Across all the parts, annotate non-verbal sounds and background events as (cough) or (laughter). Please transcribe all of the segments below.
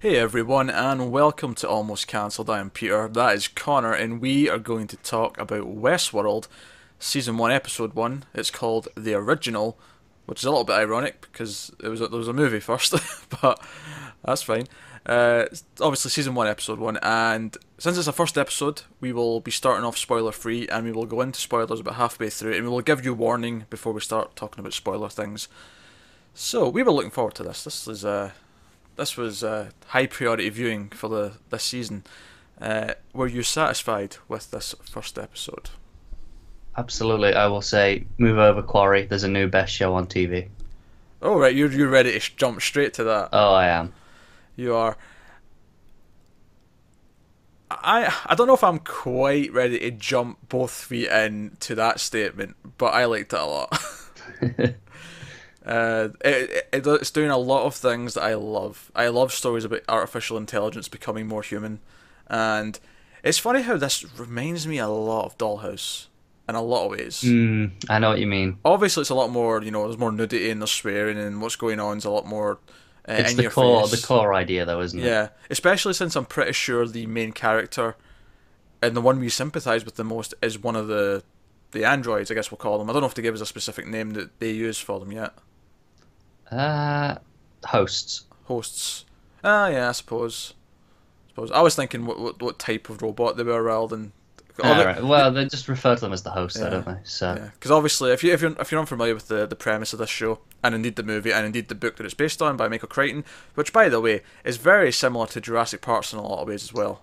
Hey everyone, and welcome to Almost Cancelled. I am Peter, that is Connor, and we are going to talk about Westworld, Season 1, Episode 1. It's called The Original, which is a little bit ironic because it was a, there was a movie first, (laughs) but that's fine. Uh, obviously, Season 1, Episode 1, and since it's a first episode, we will be starting off spoiler free, and we will go into spoilers about halfway through, and we will give you warning before we start talking about spoiler things. So, we were looking forward to this. This is. Uh, this was uh, high priority viewing for the this season. Uh, were you satisfied with this first episode? Absolutely, I will say, move over, Quarry. There's a new best show on TV. Oh right, you're you're ready to jump straight to that. Oh, I am. You are. I I don't know if I'm quite ready to jump both feet in to that statement, but I liked it a lot. (laughs) (laughs) Uh, it, it, it's doing a lot of things that I love. I love stories about artificial intelligence becoming more human, and it's funny how this reminds me a lot of Dollhouse in a lot of ways. Mm, I know what you mean. Obviously, it's a lot more. You know, there's more nudity and there's swearing, and what's going on is a lot more. Uh, It's in the your core, face. the core idea, though, isn't it? Yeah, especially since I'm pretty sure the main character and the one we sympathise with the most is one of the the androids. I guess we'll call them. I don't know if they give us a specific name that they use for them yet. Uh, hosts. hosts. Ah, yeah, I suppose. I suppose I was thinking what what, what type of robot they were rather than. Oh, they- Alright, Well, they just refer to them as the hosts, Yeah. though, don't they? So Yeah, because obviously, if you if you're if you're unfamiliar with the, the premise of this show, and indeed the movie, and indeed the book that it's based on by Michael Crichton, which by the way is very similar to Jurassic Park in a lot of ways as well.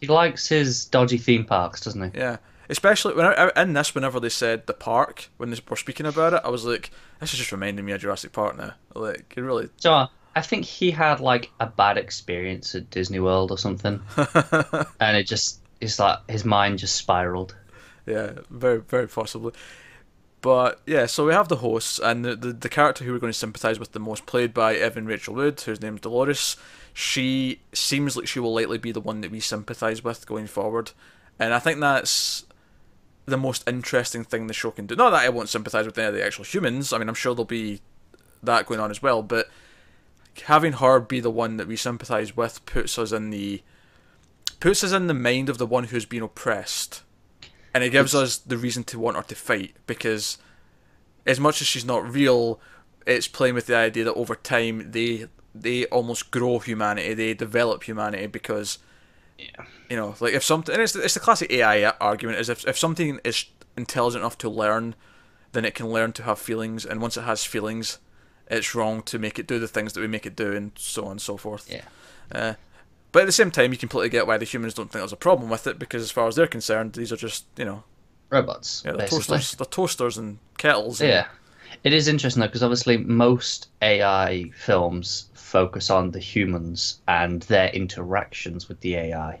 he likes his dodgy theme parks, doesn't he? Yeah, especially when I, in this, whenever they said the park when they were speaking about it, I was like, this is just reminding me of Jurassic Park now. Like, it really. So I think he had like a bad experience at Disney World or something, (laughs) and it just it's like his mind just spiraled. Yeah, very, very possibly. But yeah, so we have the hosts and the, the, the character who we're going to sympathise with the most, played by Evan Rachel Wood, whose name's Dolores. She seems like she will likely be the one that we sympathise with going forward, and I think that's the most interesting thing the show can do. Not that I won't sympathise with any of the actual humans. I mean, I'm sure there'll be that going on as well, but having her be the one that we sympathise with puts us in the puts us in the mind of the one who's been oppressed and it gives us the reason to want her to fight because as much as she's not real it's playing with the idea that over time they they almost grow humanity they develop humanity because Yeah. you know like if something and it's, it's the classic ai argument is if, if something is intelligent enough to learn then it can learn to have feelings and once it has feelings it's wrong to make it do the things that we make it do and so on and so forth Yeah. uh, but at the same time, you completely get why the humans don't think there's a problem with it because, as far as they're concerned, these are just you know, Robots, yeah, they're basically. toasters, they're toasters and kettles. and- Yeah. It is interesting though, because obviously most AI films focus on the humans and their interactions with the AI.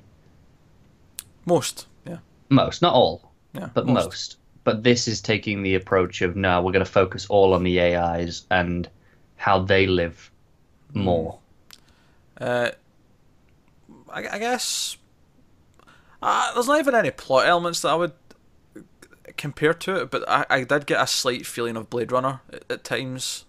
most. Yeah, Most, not all, yeah, but most. But this is taking the approach of no, we're going to focus all on the AIs and how they live more. Uh, I, I guess uh, there's not even any plot elements that I would compare to it, but I, I did get a slight feeling of Blade Runner at, at times.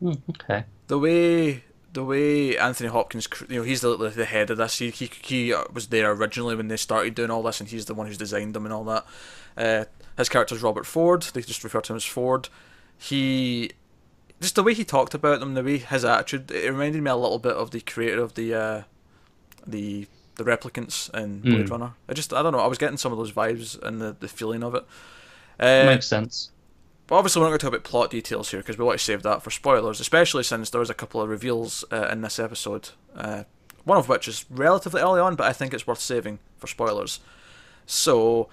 Hmm, okay. the way the way Anthony Hopkins, you know, he's the the head of this. He he, he uh, was there originally when they started doing all this, and he's the one who's designed them and all that. Uh, his character's Robert Ford. They just refer to him as Ford. He just the way he talked about them, the way his attitude, it reminded me a little bit of the creator of the uh, the the replicants in Blade Mm. Runner. I just I don't know. I was getting some of those vibes and the the feeling of it. Uh, Makes sense. but obviously, we're not going to talk about plot details here because we want to save that for spoilers, especially since there was a couple of reveals uh, in this episode. Uh, one of which is relatively early on, but I think it's worth saving for spoilers. So,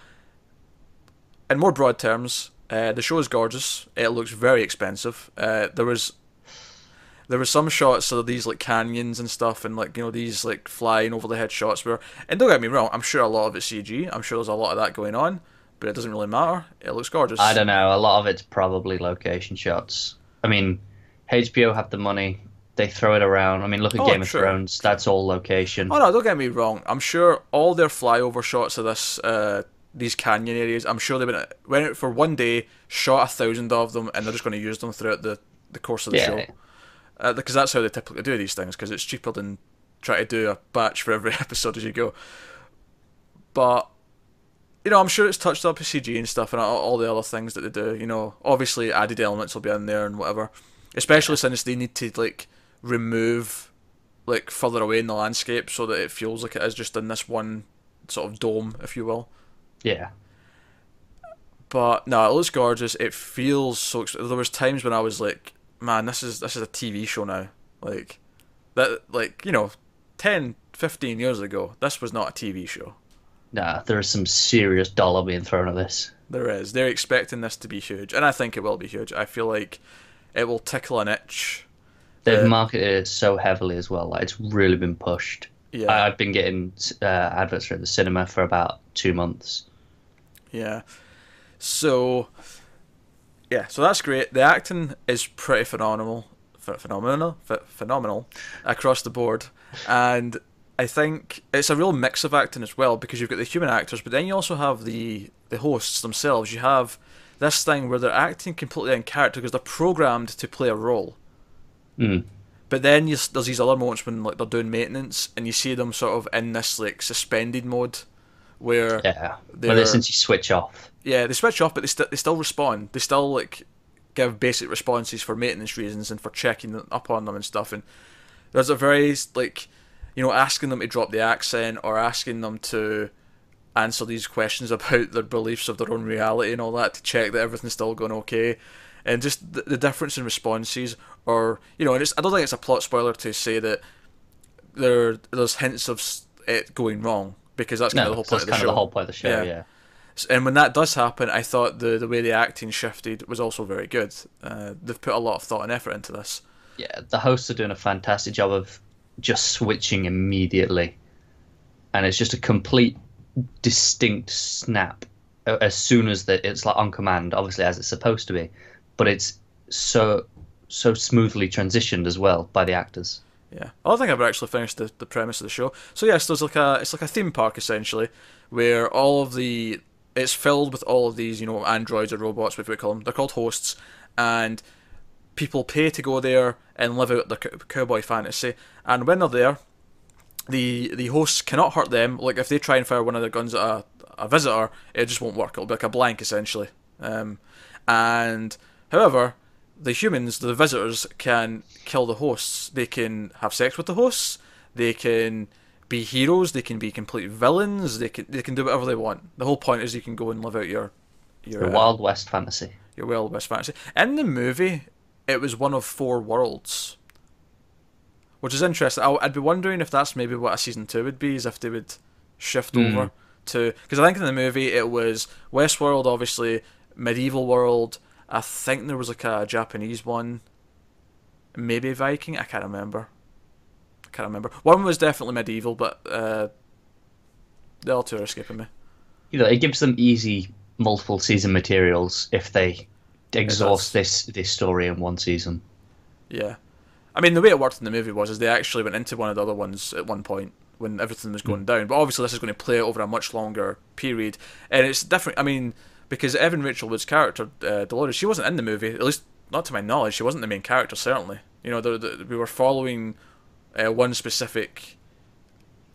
in more broad terms, uh, the show is gorgeous. It looks very expensive. Uh, there was there were some shots of these like canyons and stuff, and like you know these like flying over the head shots. Where and don't get me wrong, I'm sure a lot of it's CG. I'm sure there's a lot of that going on, but it doesn't really matter. It looks gorgeous. I don't know. A lot of it's probably location shots. I mean, HBO have the money. They throw it around. I mean, look at Oh, Game of Thrones. That's all location. Oh no, don't get me wrong. I'm sure all their flyover shots of this, uh, these canyon areas. I'm sure they went went out for one day, shot a thousand of them, and they're just going to use them throughout the, the course of the Yeah. show. Uh, because that's how they typically do these things. Because it's cheaper than try to do a batch for every (laughs) episode as you go. But you know, I'm sure it's touched up with CG and stuff and all, all the other things that they do. You know, obviously added elements will be in there and whatever. Especially since they need to like remove like further away in the landscape so that it feels like it is just in this one sort of dome, if you will. Yeah. But no, it looks gorgeous. It feels so. There was times when I was like, man, this is this is a TV show now. Like that, like you know, 10, 15 years ago, this was not a TV show. Nah, there is some serious dollar being thrown at this. There is. They're expecting this to be huge, and I think it will be huge. I feel like it will tickle an itch. They've Uh, marketed it so heavily as well. Like it's really been pushed. Yeah, I, I've been getting uh, adverts for the cinema for about two months. yeah. So, yeah, so that's great. The acting is pretty phenomenal, ph- phenomenal, ph- phenomenal across the board, and I think it's a real mix of acting as well because you've got the human actors, but then you also have the the hosts themselves. You have this thing where they're acting completely in character because they're programmed to play a role. Mm. But then you, there's these other moments when like they're doing maintenance, and you see them sort of in this like suspended mode, where Yeah. They're- Well, since you switch off. yeah they switch off, but they st- they still respond. They still like give basic responses for maintenance reasons and for checking up on them and stuff. And there's a very like you know asking them to drop the accent or asking them to answer these questions about their beliefs of their own reality and all that to check that everything's still going okay. And just the, the difference in responses, or you know, and it's, I don't think it's a plot spoiler to say that there there's hints of it going wrong because that's kind No, of the whole point that's of the kind show. of the whole point of the show. Yeah. Yeah. And when that does happen, I thought the the way the acting shifted was also very good. Uh, they've put a lot of thought and effort into this. yeah, the hosts are doing a fantastic job of just switching immediately, and it's just a complete, distinct snap as soon as that it's like on command, obviously as it's supposed to be, but it's so so smoothly transitioned as well by the actors. Yeah, I don't think I've actually finished the, the premise of the show. So yes, there's like a it's like a theme park essentially, where all of the it's filled with all of these you know androids or robots, whatever we call them. They're called hosts, and people pay to go there and live out their cowboy fantasy. And when they're there, the the hosts cannot hurt them. Like if they try and fire one of their guns at a, a visitor, it just won't work. It'll be like a blank essentially. Um, and however, the humans, the visitors, can kill the hosts. They can have sex with the hosts. They can be heroes. They can be complete villains. They can they can do whatever they want. The whole point is you can go and live out your your The uh, Wild West fantasy. your Wild West fantasy. In the movie, it was one of four worlds, which is interesting. I, I'd be wondering if that's maybe what a season two would be, is if they would shift Mm. over to because I think in the movie it was Westworld, obviously medieval world. I think there was like a Japanese one, maybe Viking. I can't remember. I can't remember. One was definitely medieval, but uh, the other two are escaping me. You know, it gives them easy multiple season materials if they exhaust this this story in one season. Yeah. I mean, the way it worked in the movie was is they actually went into one of the other ones at one point when everything was going down. But obviously, this is going to play over a much longer period, and it's different. I mean, because Evan Rachel Wood's character uh, Dolores, she wasn't in the movie. At least, not to my knowledge, she wasn't the main character. Certainly, you know, the, the, we were following uh, one specific,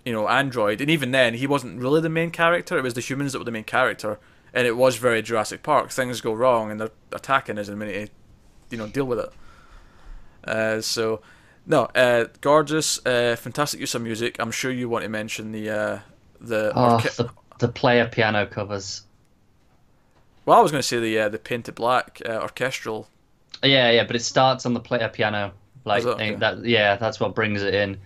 you know, android, and even then, he wasn't really the main character. It was the humans that were the main character, and it was very Jurassic Park. Things go wrong, and they're attacking us, and we need to, you know, deal with it. Uh, so, no, uh, gorgeous, uh, fantastic use of music. I'm sure you want to mention the uh, the, Oh, the, the player piano covers. Well, I was going to say the uh, the Paint It Black uh, orchestral. Yeah, yeah, but it starts on the player piano. Like Is? Okay. that, yeah, that's what brings it in,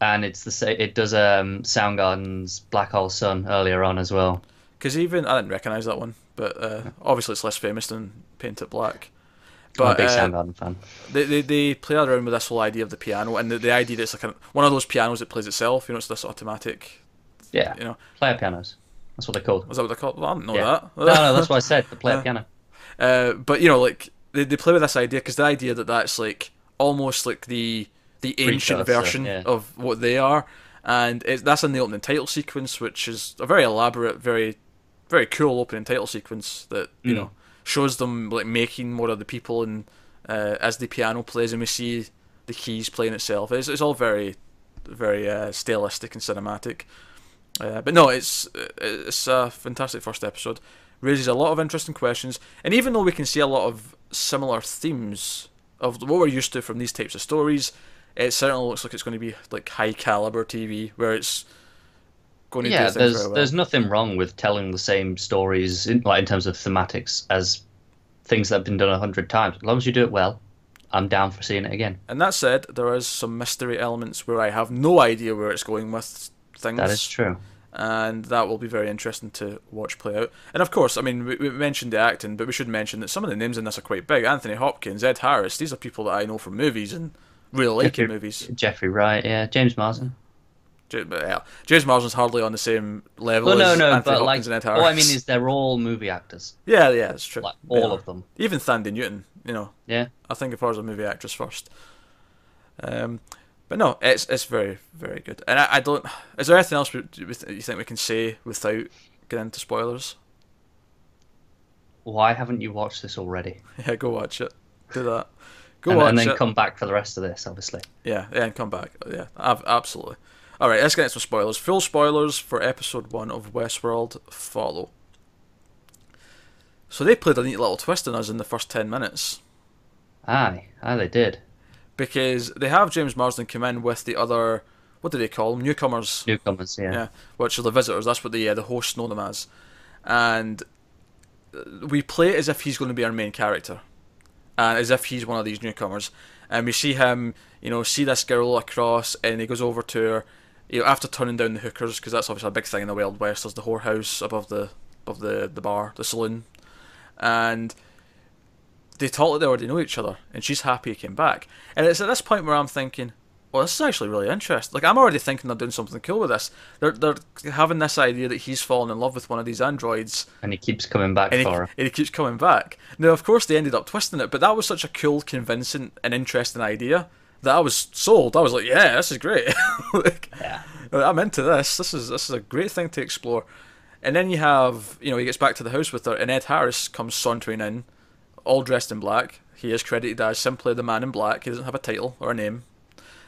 and it's the it does um Soundgarden's Black Hole Sun earlier on as well. Because even I didn't recognize that one, but uh, obviously it's less famous than Paint It Black. I'm a big uh, Soundgarden fan. they, they they play around with this whole idea of the piano and the, the idea that it's like a, one of those pianos that plays itself. You know, it's this automatic. Yeah, You know, player pianos. That's what they're called. was that what they're called? Well, I didn't know Yeah. that. no, no, that's what I said. The (laughs) player Uh, piano. Uh, but you know, like they, they play with this idea because the idea that that's like almost like the the ancient Precursor, version yeah. of what they are, and it, that's in the opening title sequence, which is a very elaborate, very very cool opening title sequence that you Mm. know shows them like making more of the people and uh, as the piano plays, and we see the keys playing itself. It's, it's all very, very uh, stylistic and cinematic. Uh, but no, it's it's a fantastic first episode. Raises a lot of interesting questions, and even though we can see a lot of similar themes of what we're used to from these types of stories, it certainly looks like it's going to be like high caliber TV, where it's going to yeah, there's well. there's nothing wrong with telling the same stories, in, like in terms of thematics, as things that have been done a hundred times. As long as you do it well, I'm down for seeing it again. And that said, there is some mystery elements where I have no idea where it's going with things. That is true. and that will be very interesting to watch play out. And of course, I mean, we, we mentioned the acting, but we should mention that some of the names in this are quite big. Anthony Hopkins, Ed Harris, these are people that I know from movies and really like in movies. Jeffrey Wright, yeah, James Marsden. Yeah, James Marsden's hardly on the same level Well, no, as no, Anthony but like, Hopkins Harris. all I mean is they're all movie actors, yeah, yeah, it's true. like all Yeah. of them. Even Thandie Newton, you know, Yeah, I think of her as a movie actress first. Um, but no, it's it's very very good. And I, I don't. Is there anything else we, you think we can say without getting into spoilers? why haven't you watched this already? (laughs) Yeah, go watch it. Do that. Go and, watch and then it. come back for the rest of this, obviously. Yeah, yeah, and come back. Yeah, ab- absolutely. All right, let's get into some spoilers. Full spoilers for episode one of Westworld follow. So they played a neat little twist on us in the first ten minutes Aye, aye, they did. Because they have James Marsden come in with the other. What do they call them? Newcomers. Newcomers, yeah. Yeah, which are the visitors. That's what the uh, the hosts know them as, and uh, we play it as if he's going to be our main character, and as if he's one of these newcomers. And we see him, you know, see this girl across, and he goes over to her, you know, after turning down the hookers because that's obviously a big thing in the Wild West. There's the whorehouse above the above the the bar, the saloon, and they talk like they already know each other, and she's happy he came back. And it's at this point where I'm thinking, well, this is actually really interesting. Like, I'm already thinking they're doing something cool with this. They're they're having this idea that he's fallen in love with one of these androids, And he keeps coming back and he, for her. and he keeps coming back. Now, of course, they ended up twisting it, but that was such a cool, convincing, and interesting idea that I was sold. I was like, yeah, this is great. (laughs) like, Yeah. I'm into this. This is this is a great thing to explore. And then you have, you know, he gets back to the house with her, and Ed Harris comes sauntering in, all dressed in black. He is credited as simply the Man in Black. He doesn't have a title or a name.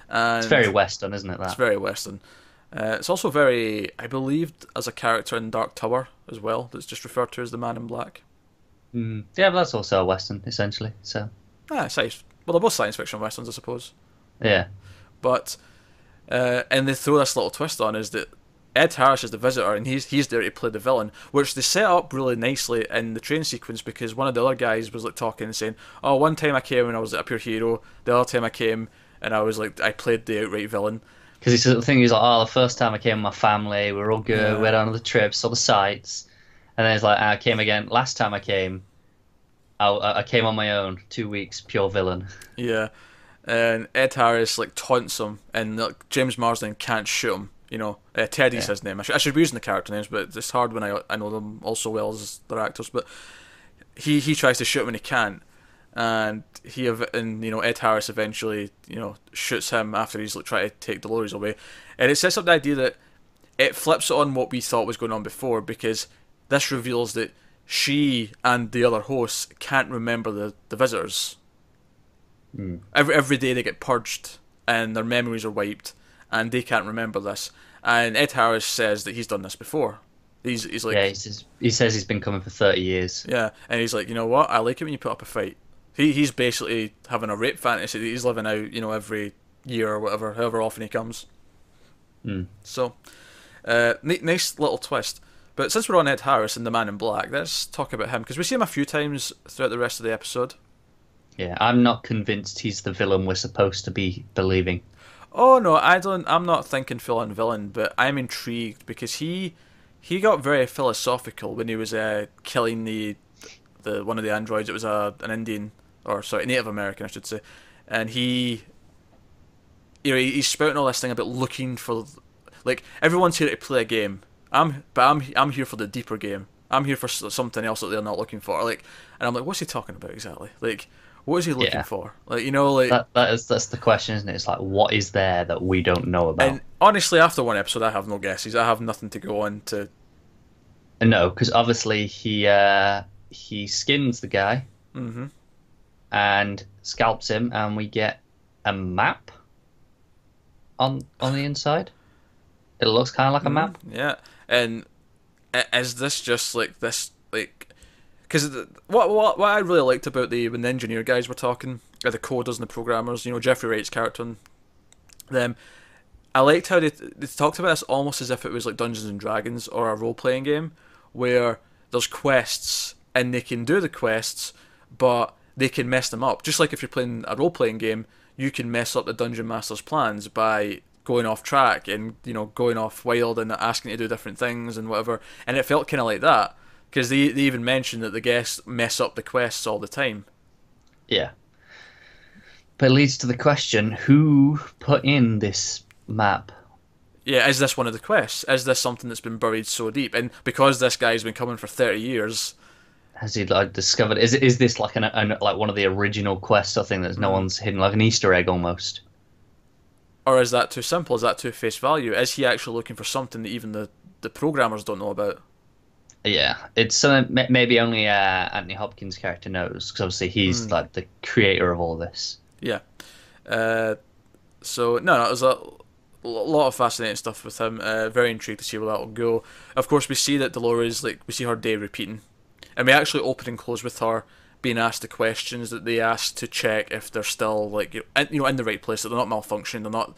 And It's very Western, isn't it? That. it's very Western. Uh, it's also very, I believe, as a character in Dark Tower as well. That's just referred to as the Man in Black. Mm. Yeah, but that's also a Western, essentially. So, Ah, science. Well, they're both science fiction westerns, I suppose. yeah. But uh, and they throw this little twist on is that Ed Harris is the visitor and he's he's there to play the villain, which they set up really nicely in the train sequence because one of the other guys was like talking and saying, "Oh, one time I came and I was a pure hero. The other time I came and I was like I played the outright villain." Because he's the thing is like, oh, the first time I came with my family, we were all good, Yeah. we went on the trips, saw the sights, and then it's like I came again. Last time I came, I, I came on my own, two weeks, pure villain. Yeah, and Ed Harris like taunts him, and like, James Marsden can't shoot him. You know, uh, Teddy's Yeah. his name. I should, I should be using the character names, but it's hard when I I know them all so well as their actors. But he he tries to shoot and he can't, and he and you know Ed Harris eventually you know shoots him after he's like trying to take Dolores away, and it sets up the idea that it flips on what we thought was going on before because this reveals that she and the other hosts can't remember the the visitors every every day they get purged and their memories are wiped and they can't remember this. And Ed Harris says that he's done this before. He's he's like yeah, he says, he says he's been coming for 30 years. Yeah, and he's like, you know what? I like it when you put up a fight. He he's basically having a rape fantasy that he's living out, you know, every year or whatever, however often he comes. Hmm. So, uh, nice little twist. But since we're on Ed Harris and the Man in Black, let's talk about him because we see him a few times throughout the rest of the episode. Yeah, I'm not convinced he's the villain we're supposed to be believing. Oh no, I don't. I'm not thinking on villain, but I'm intrigued because he he got very philosophical when he was uh, killing the the one of the androids. It was a an Indian or sorry Native American, I should say, and he you know he- he's spouting all this thing about looking for like everyone's here to play a game. I'm but I'm I'm here for the deeper game. I'm here for something else that they're not looking for. Like, and I'm like, what's he talking about exactly? Like, what is he looking Yeah. for? Like, you know, like. That that is that's the question, isn't it? It's like what is there that we don't know about? And honestly, after one episode, I have no guesses. I have nothing to go on to. No, because obviously he uh, he skins the guy mm-hmm. and scalps him, and we get a map on on the inside. It looks kind of like a map. Yeah, and is this just like this? Because what what what I really liked about the when the engineer guys were talking, or the coders and the programmers, you know, Jeffrey Wright's character and them. I liked how they they talked about this almost as if it was like Dungeons and Dragons or a role playing game, where there's quests and they can do the quests, but they can mess them up. Just like if you're playing a role playing game, you can mess up the dungeon master's plans by going off track and you know going off wild and asking to do different things and whatever. And it felt kind of like that because they they even mentioned that the guests mess up the quests all the time. Yeah. But it leads to the question: Who put in this map? Yeah, is this one of the quests? Is this something that's been buried so deep? And because this guy's been coming for thirty years, Has he like discovered? Is is this like an, an like one of the original quests or thing that no hmm. one's hidden, like an Easter egg almost? or is that too simple? Is that too face value? Is he actually looking for something that even the the programmers don't know about? Yeah, it's something maybe only uh, Anthony Hopkins' character knows because obviously he's like the creator of all this. Yeah. Uh, so no, no, it was a lot of fascinating stuff with him. Uh, very intrigued to see where that will go. Of course, we see that Dolores, like we see her day repeating, and we actually open and close with her being asked the questions that they asked to check if they're still like you know, in, you know in the right place, that they're not malfunctioning, they're not.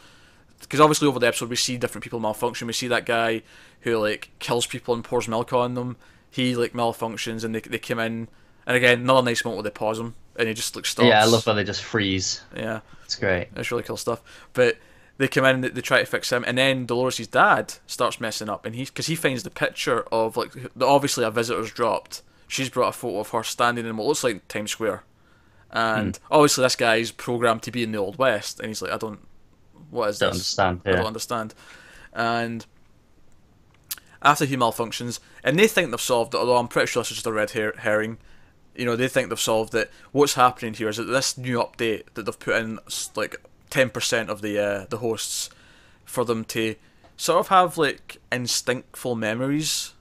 Because obviously over the episode we see different people malfunction. We see that guy who like kills people and pours milk on them. He like malfunctions and they they come in, and again another nice moment where they pause him and he just like stops. Yeah, I love how they just freeze. Yeah. It's great. It's really cool stuff. But they come in, they, they try to fix him, and then Dolores' dad starts messing up, and he because he finds the picture of like the, obviously a visitor's dropped. She's brought a photo of her standing in what looks like Times Square, and hmm. obviously this guy's programmed to be in the Old West, and he's like, I don't, what is Don't this? understand. I don't understand. And after he malfunctions, and they think they've solved it, although I'm pretty sure this is just a red her- herring. You know, they think they've solved it. What's happening here is that this new update that they've put in, like ten percent of the uh, the hosts, for them to sort of have like instinctful memories.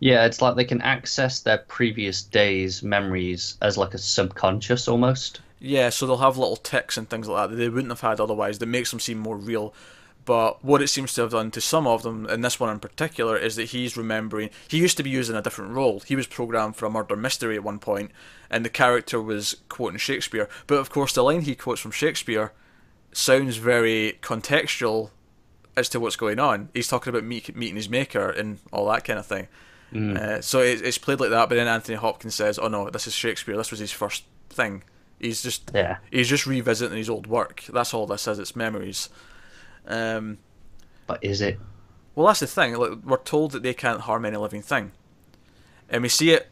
Yeah, it's like they can access their previous days' memories as like a subconscious almost. Yeah, so they'll have little ticks and things like that that they wouldn't have had otherwise. That makes them seem more real. But what it seems to have done to some of them, and this one in particular, is that he's remembering. He used to be using a different role. He was programmed for a murder mystery at one point, and the character was quoting Shakespeare. But of course, the line he quotes from Shakespeare sounds very contextual as to what's going on. He's talking about meet, meeting his maker and all that kind of thing. Uh, so it, it's played like that. But then Anthony Hopkins says, "Oh no, this is Shakespeare. This was his first thing. He's just Yeah. he's just revisiting his old work. That's all this is. It's memories." Um, But is it? well, that's the thing. Like, we're told that they can't harm any living thing, and we see it.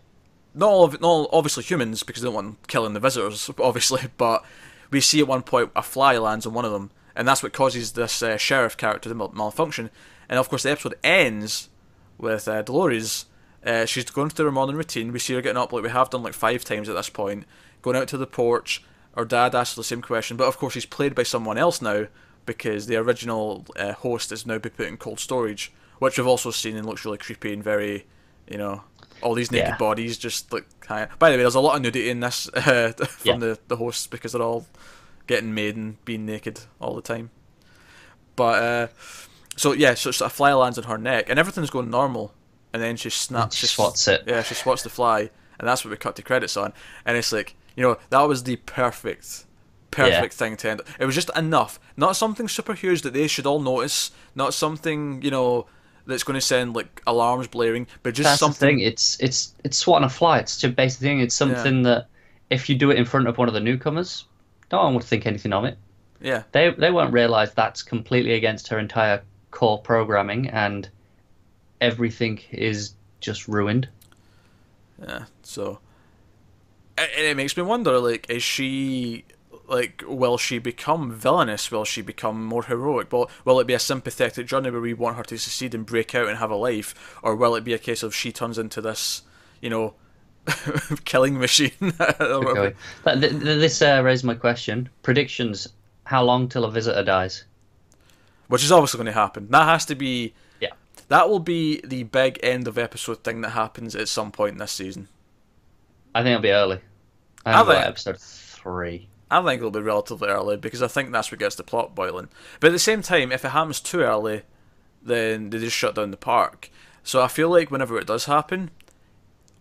Not all, of, not all obviously humans because they don't want killing the visitors, (laughs) obviously. But we see at one point a fly lands on one of them, and that's what causes this uh, sheriff character to mal- malfunction. And of course, the episode ends with uh, Dolores. Uh, she's going through her morning routine. We see her getting up like we have done like five times at this point, going out to the porch. Her dad asks the same question, but of course he's played by someone else now because the original uh, host is now been put in cold storage, which we've also seen and looks really creepy and very, you know, all these naked Yeah. bodies just look. High. By the way, there's a lot of nudity in this (laughs) uh, from Yeah. the the hosts because they're all getting made and being naked all the time. But uh, so yeah, so, so a fly lands on her neck and everything's going normal, and then she snaps. She swats it. Yeah, she swats the fly, and that's what we cut the credits on. And it's like you know that was the perfect, perfect thing to end. It was just enough, not something super huge that they should all notice, not something you know that's going to send like alarms blaring, but just That's something. thing. It's it's it's swatting a fly. It's just basic thing. It's something that if you do it in front of one of the newcomers, no one would think anything of it. Yeah, They they won't realize that's completely against her entire core programming, and everything is just ruined. Yeah, so and it makes me wonder like is she like will she become villainous will she become more heroic will, will it be a sympathetic journey where we want her to succeed and break out and have a life or will it be a case of she turns into this you know (laughs) killing machine (laughs) or whatever. Going. But th- th- this uh, raised my question. Predictions: How long till a visitor dies? which is obviously going to happen that has to be Yeah. that will be the big end of episode thing that happens at some point in this season I think it'll be early. I I think it'll be think- episode three. I think it'll be relatively early because I think that's what gets the plot boiling. But at the same time, if it happens too early, then they just shut down the park. So I feel like whenever it does happen,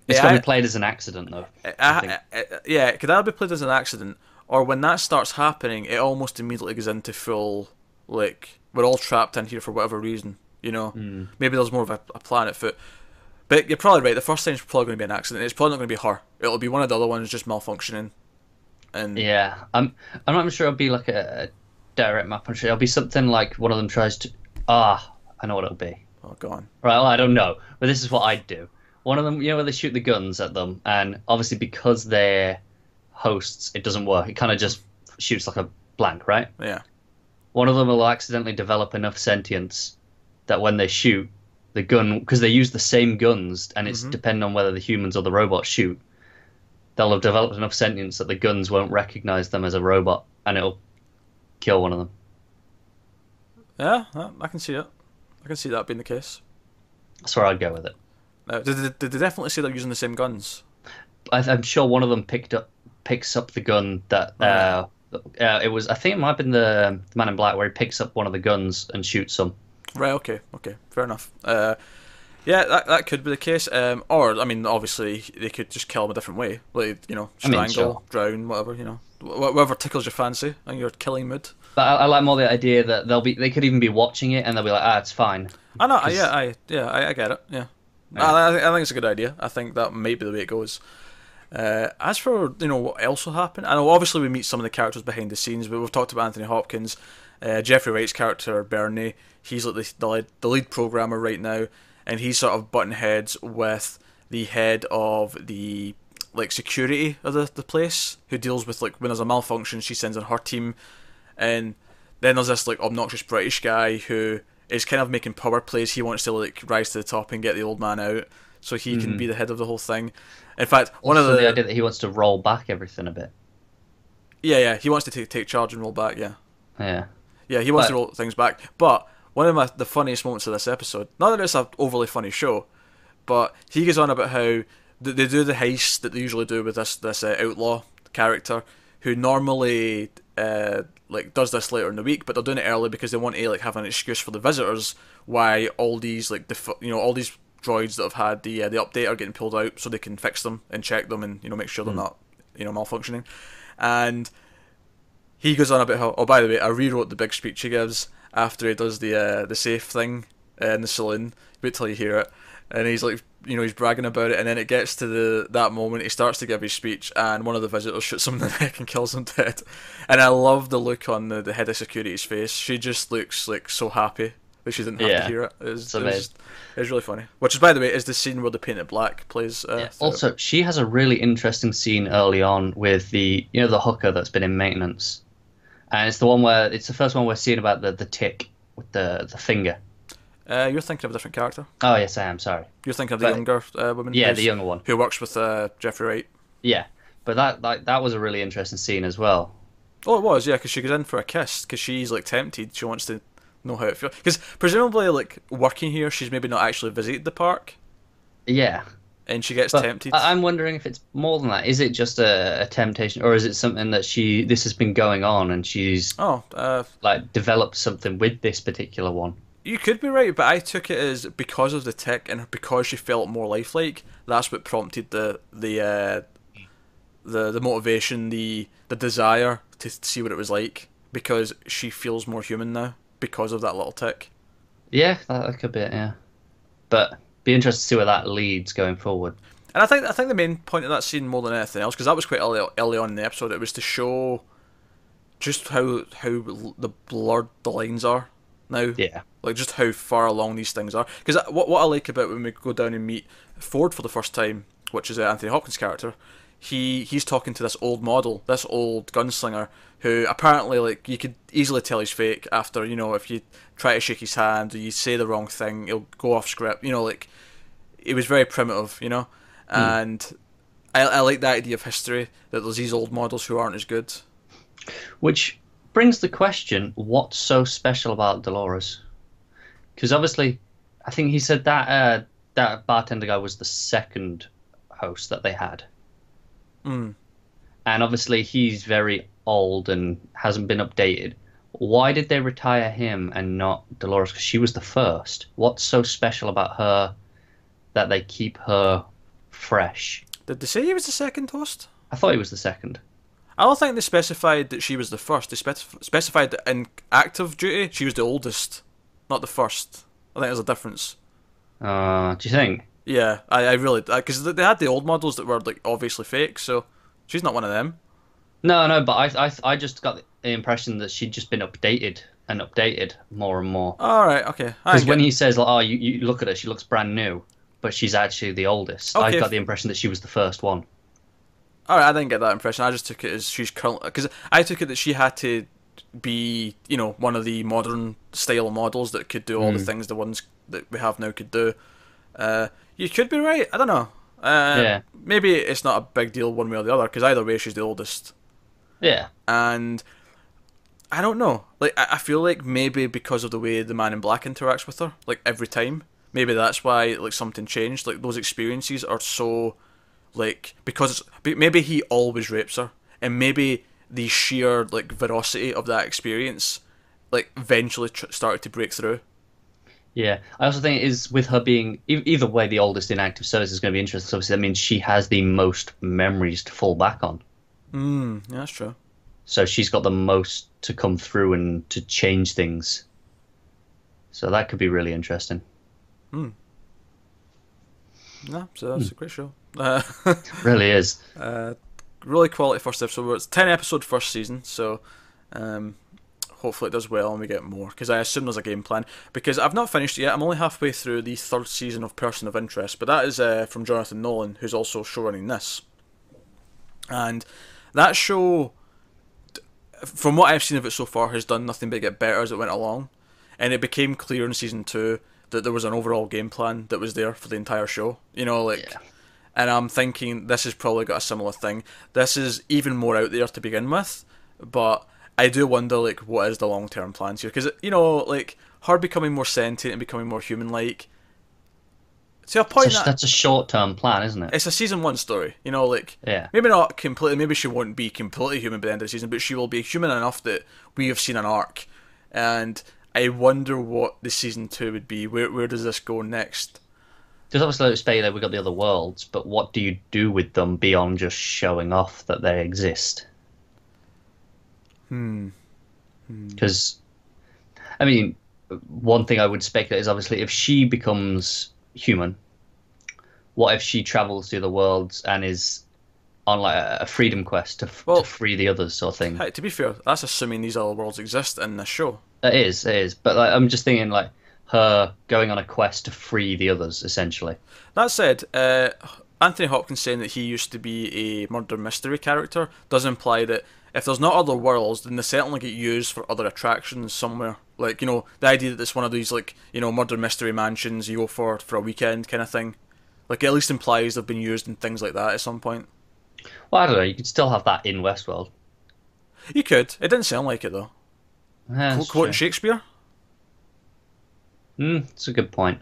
It's Yeah, going to be played as an accident, though. I, I I, yeah, could that be played as an accident, or when that starts happening, it almost immediately goes into full like we're all trapped in here for whatever reason. You know, hmm. maybe there's more of a, a plan at foot. But you're probably right. The first time's probably going to be an accident. It's probably not going to be her. It'll be one of the other ones just malfunctioning. And Yeah, I'm. I'm not sure it'll be like a, direct map punch. It'll be something like one of them tries to. Ah, I know what it'll be. oh, go on. Right, well, I don't know, but this is what I'd do. One of them, you know, where they shoot the guns at them, and obviously because they're hosts, it doesn't work. It kind of just shoots like a blank, right? Yeah. One of them will accidentally develop enough sentience that when they shoot the gun, because they use the same guns, and it's Mhm. depending on whether the humans or the robots shoot, they'll have developed enough sentience that the guns won't recognize them as a robot, and it'll kill one of them. Yeah, I can see it. I can see that being the case. That's where I'd go with it. Did, did, did they definitely say they're using the same guns? I, I'm sure one of them picked up picks up the gun that uh, uh, it was. I think it might have been the, the Man in Black where he picks up one of the guns and shoots them. Right. Okay. Okay. Fair enough. Uh, yeah, that that could be the case. Um, or I mean, obviously they could just kill him a different way, like you know, I mean, strangle, sure. drown, whatever you know, Wh- whatever tickles your fancy and your killing mood. But I, I like more the idea that they'll be they could even be watching it and they'll be like, ah, it's fine. I know. 'Cause- Yeah. I yeah. I, I get it. Yeah. Yeah. I, I, I think it's a good idea. I think that might be the way it goes. Uh, as for you know what else will happen, I know obviously we meet some of the characters behind the scenes, but we've talked about Anthony Hopkins, uh, Jeffrey Wright's character Bernie. He's like the, the lead, the lead programmer right now, and he's sort of button heads with the head of the like security of the, the place, who deals with like when there's a malfunction, she sends in her team, and then there's this like obnoxious British guy who is kind of making power plays. He wants to like rise to the top and get the old man out, so he can be the head of the whole thing. In fact, one Also, of the the, idea that he wants to roll back everything a bit. yeah yeah he wants to take take charge and roll back. Yeah Yeah. Yeah he wants But- to roll things back. But one of my the funniest moments of this episode, not that it's a overly funny show, but he goes on about how th- they do the heist that they usually do with this this uh, outlaw character who normally uh, like does this later in the week, but they're doing it early because they want to like have an excuse for the visitors why all these like def- you know all these droids that have had the uh, the update are getting pulled out so they can fix them and check them and you know make sure they're not you know malfunctioning, and he goes on about how oh by the way I rewrote the big speech he gives after he does the uh, the safe thing in the saloon. Wait till you hear it. And he's like, you know, he's bragging about it, and then it gets to the that moment. He starts to give his speech, and one of the visitors shoots him in the (laughs) neck and kills him dead. And I love the look on the, the head of security's face. She just looks like so happy that she didn't have Yeah. to hear it. It was, It's it was, it was really funny. Which is, by the way, is the scene where the Paint It Black plays. Uh, Yeah. Also, she has a really interesting scene early on with the you know the hooker that's been in maintenance, and it's the one where it's the first one we're seeing about the the tick with the the finger. uh, you're thinking of a different character. Oh yes, I am. Sorry. You're thinking of the But- younger uh, woman. Yeah, the younger one. who works with uh, Jeffrey Wright. Yeah, but that like that was a really interesting scene as well. Oh, it was, yeah, because she goes in for a kiss because she's like tempted. She wants to know how it feels. Because presumably, like working here, she's maybe not actually visited the park, Yeah, and she gets but tempted. I- I'm wondering if it's more than that. Is it just a, a temptation, or is it something that she this has been going on and she's oh, uh, like developed something with this particular one? you could be right, but I took it as because of the tick and because she felt more lifelike. That's what prompted the the uh, the the motivation, the the desire to see what it was like because she feels more human now because of that little tick. Yeah, that, that could be it. Yeah, but be interested to see where that leads going forward. And I think I think the main point of that scene more than anything else, because that was quite early, early on in the episode, it was to show just how how the blurred the lines are now. Yeah, Like just how far along these things are. Because what what I like about when we go down and meet Ford for the first time, which is uh, Anthony Hopkins' character, he he's talking to this old model, this old gunslinger, who apparently like you could easily tell he's fake after you know if you try to shake his hand or you say the wrong thing, he'll go off script. You know, like it was very primitive, you know, and I I like that idea of history that there's these old models who aren't as good. which brings the question: What's so special about Dolores? Because obviously, I think he said that uh, that bartender guy was the second host that they had, Mm. and obviously he's very old and hasn't been updated. Why did they retire him and not Dolores? Because she was the first. What's so special about her that they keep her fresh? Did they say he was the second host? I thought he was the second. I don't think they specified that she was the first. They spec- specified that in active duty she was the oldest, not the first. I think there's a difference. Uh, do you think? Yeah, I, I really uh, because they had the old models that were like obviously fake, so she's not one of them. No, no, but I, I, I just got the impression that she'd just been updated and updated more and more. All right, okay. Because when he says, like, "Oh, you, you look at her, she looks brand new," but she's actually the oldest. I got f- the impression that she was the first one. all right, I didn't get that impression. I just took it as she's currently because I took it that she had to be you know one of the modern style models that could do all the hmm. things the ones that we have now could do. Uh, you could be right. I don't know. Uh, Yeah. Maybe it's not a big deal one way or the other because either way she's the oldest. Yeah, and I don't know. Like I I feel like maybe because of the way the Man in Black interacts with her, like every time, maybe that's why like something changed. Like those experiences are so, like because be- maybe he always rapes her, and maybe the sheer like veracity of that experience, like eventually tr- started to break through. Yeah. I also think it is with her being e- either way the oldest in active service is going to be interesting. 'cause obviously, that means she has the most memories to fall back on. Mm, yeah, that's true. So she's got the most to come through and to change things. So that could be really interesting. Hmm. No, so that's a great show. Uh, (laughs) Really is. Uh, really quality first episode. It's ten episode first season, so um, hopefully it does well and we get more. Because I assume there's a game plan. Because I've not finished it yet. I'm only halfway through the third season of Person of Interest, but that is uh, from Jonathan Nolan, who's also showrunning this. And that show, from what I've seen of it so far, has done nothing but get better as it went along. And it became clear in season two that there was an overall game plan that was there for the entire show. You know, like Yeah. and I'm thinking this has probably got a similar thing. This is even more out there to begin with, but I do wonder like what is the long term plans here because you know like her becoming more sentient and becoming more human like. To a point That's a, that that's a short term plan, isn't it? it's a season one story, you know, like Yeah. maybe not completely. Maybe she won't be completely human by the end of the season, but she will be human enough that we have seen an arc, and I wonder what the season two would be. Where where does this go next? Because obviously, like speculate we've got the other worlds, but what do you do with them beyond just showing off that they exist? Hmm. Because, I mean, one thing I would speculate is obviously if she becomes human, what if she travels through the worlds and is on like a a freedom quest to, f- Well- to free the others, sort of thing? Hey, to be fair, that's assuming these other worlds exist in this show. It is, it is. But like, I'm just thinking like her going on a quest to free the others, essentially. That said, uh, Anthony Hopkins saying that he used to be a murder mystery character does imply that if there's not other worlds, then they certainly get used for other attractions somewhere. Like you know, the idea that it's one of these like you know murder mystery mansions you go for for a weekend kind of thing. Like it at least implies they've been used in things like that at some point. Well, I don't know. You could still have that in Westworld. You could. It didn't sound like it though. Yeah, Qu- quoting. Shakespeare. Mm, it's a good point.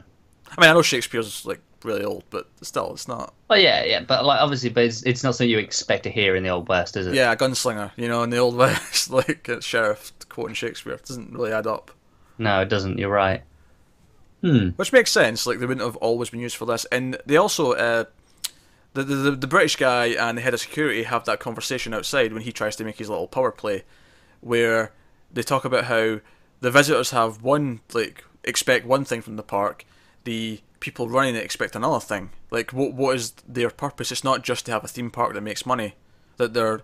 I mean, I know Shakespeare's like really old, but still, it's not. Well, yeah, yeah, but like obviously, but it's, it's not something you expect to hear in the old west, is it? Yeah, gunslinger. You know, in the old (laughs) west, like sheriff quoting Shakespeare it doesn't really add up. No, it doesn't. You're right. Hmm. Which makes sense. Like they wouldn't have always been used for this, and they also uh, the, the the British guy and the head of security have that conversation outside when he tries to make his little power play, where they talk about how the visitors have one like expect one thing from the park, the people running it expect another thing. Like what what is their purpose? It's not just to have a theme park that makes money, that they're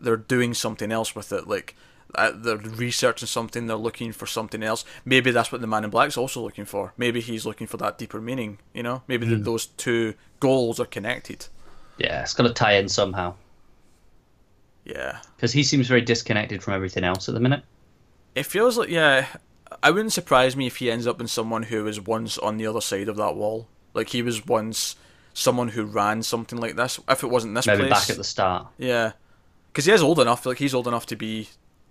they're doing something else with it. Like uh, they're researching something, they're looking for something else. Maybe that's what the Man in Black's also looking for. Maybe he's looking for that deeper meaning. You know, maybe th those two goals are connected. Yeah, it's got to tie in somehow Yeah, because he seems very disconnected from everything else at the minute. it feels like yeah. I wouldn't surprise me if he ends up in someone who was once on the other side of that wall. Like he was once someone who ran something like this. If it wasn't this Maybe place, back at the start. yeah, because he is old enough. Like he's old enough to be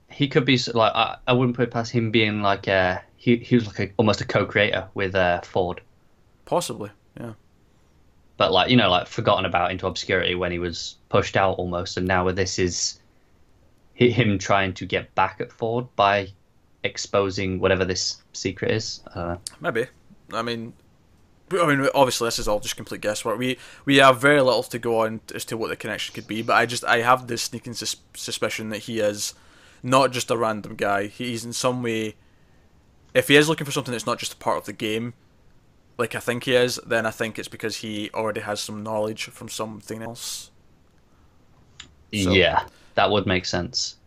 He could be like I, I wouldn't put it past him being like uh he he was like a, almost a co-creator with uh, Ford, possibly. Yeah, but like you know like forgotten about into obscurity when he was pushed out almost, and now with this is him trying to get back at Ford by exposing whatever this secret is. Uh, Maybe. I mean, I mean, obviously this is all just complete guesswork. We we have very little to go on as to what the connection could be, but I just I have this sneaking sus- suspicion that he is not just a random guy. He's in some way, if he is looking for something that's not just a part of the game, like I think he is, then I think it's because he already has some knowledge from something else. So. Yeah, that would make sense.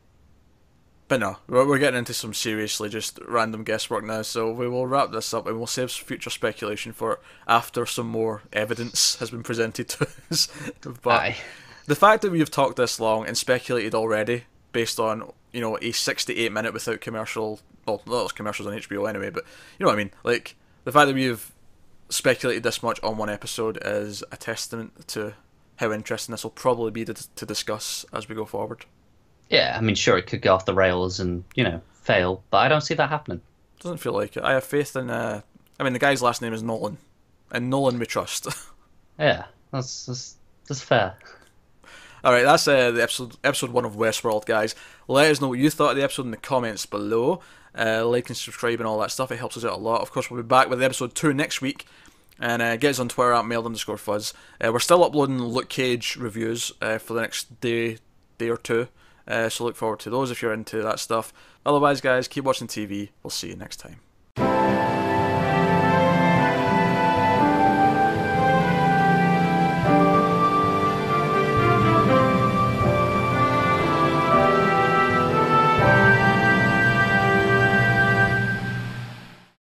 But no, we're getting into some seriously just random guesswork now, so we will wrap this up and we'll save future speculation for after some more evidence has been presented to (laughs) us. but Aye. the fact that we've talked this long and speculated already based on, you know, a 68 minute without commercial, well, not those commercials on HBO anyway, but you know what I mean? Like, the fact that we've speculated this much on one episode is a testament to how interesting this will probably be to, to discuss as we go forward. Yeah, I mean, sure, it could go off the rails and you know fail, but I don't see that happening. Doesn't feel like it. I have faith in. Uh, I mean, the guy's last name is Nolan, and Nolan we trust. (laughs) yeah, that's that's, that's fair. All right, that's uh, the episode episode one of Westworld, guys. Let us know what you thought of the episode in the comments below. Uh, like and subscribe and all that stuff. It helps us out a lot. Of course, we'll be back with episode two next week. And uh, get us on Twitter at mailed underscore fuzz. Uh, we're still uploading Luke Cage reviews uh, for the next day, day or two. Uh, so look forward to those if you're into that stuff. Otherwise, guys, keep watching TV. We'll see you next time.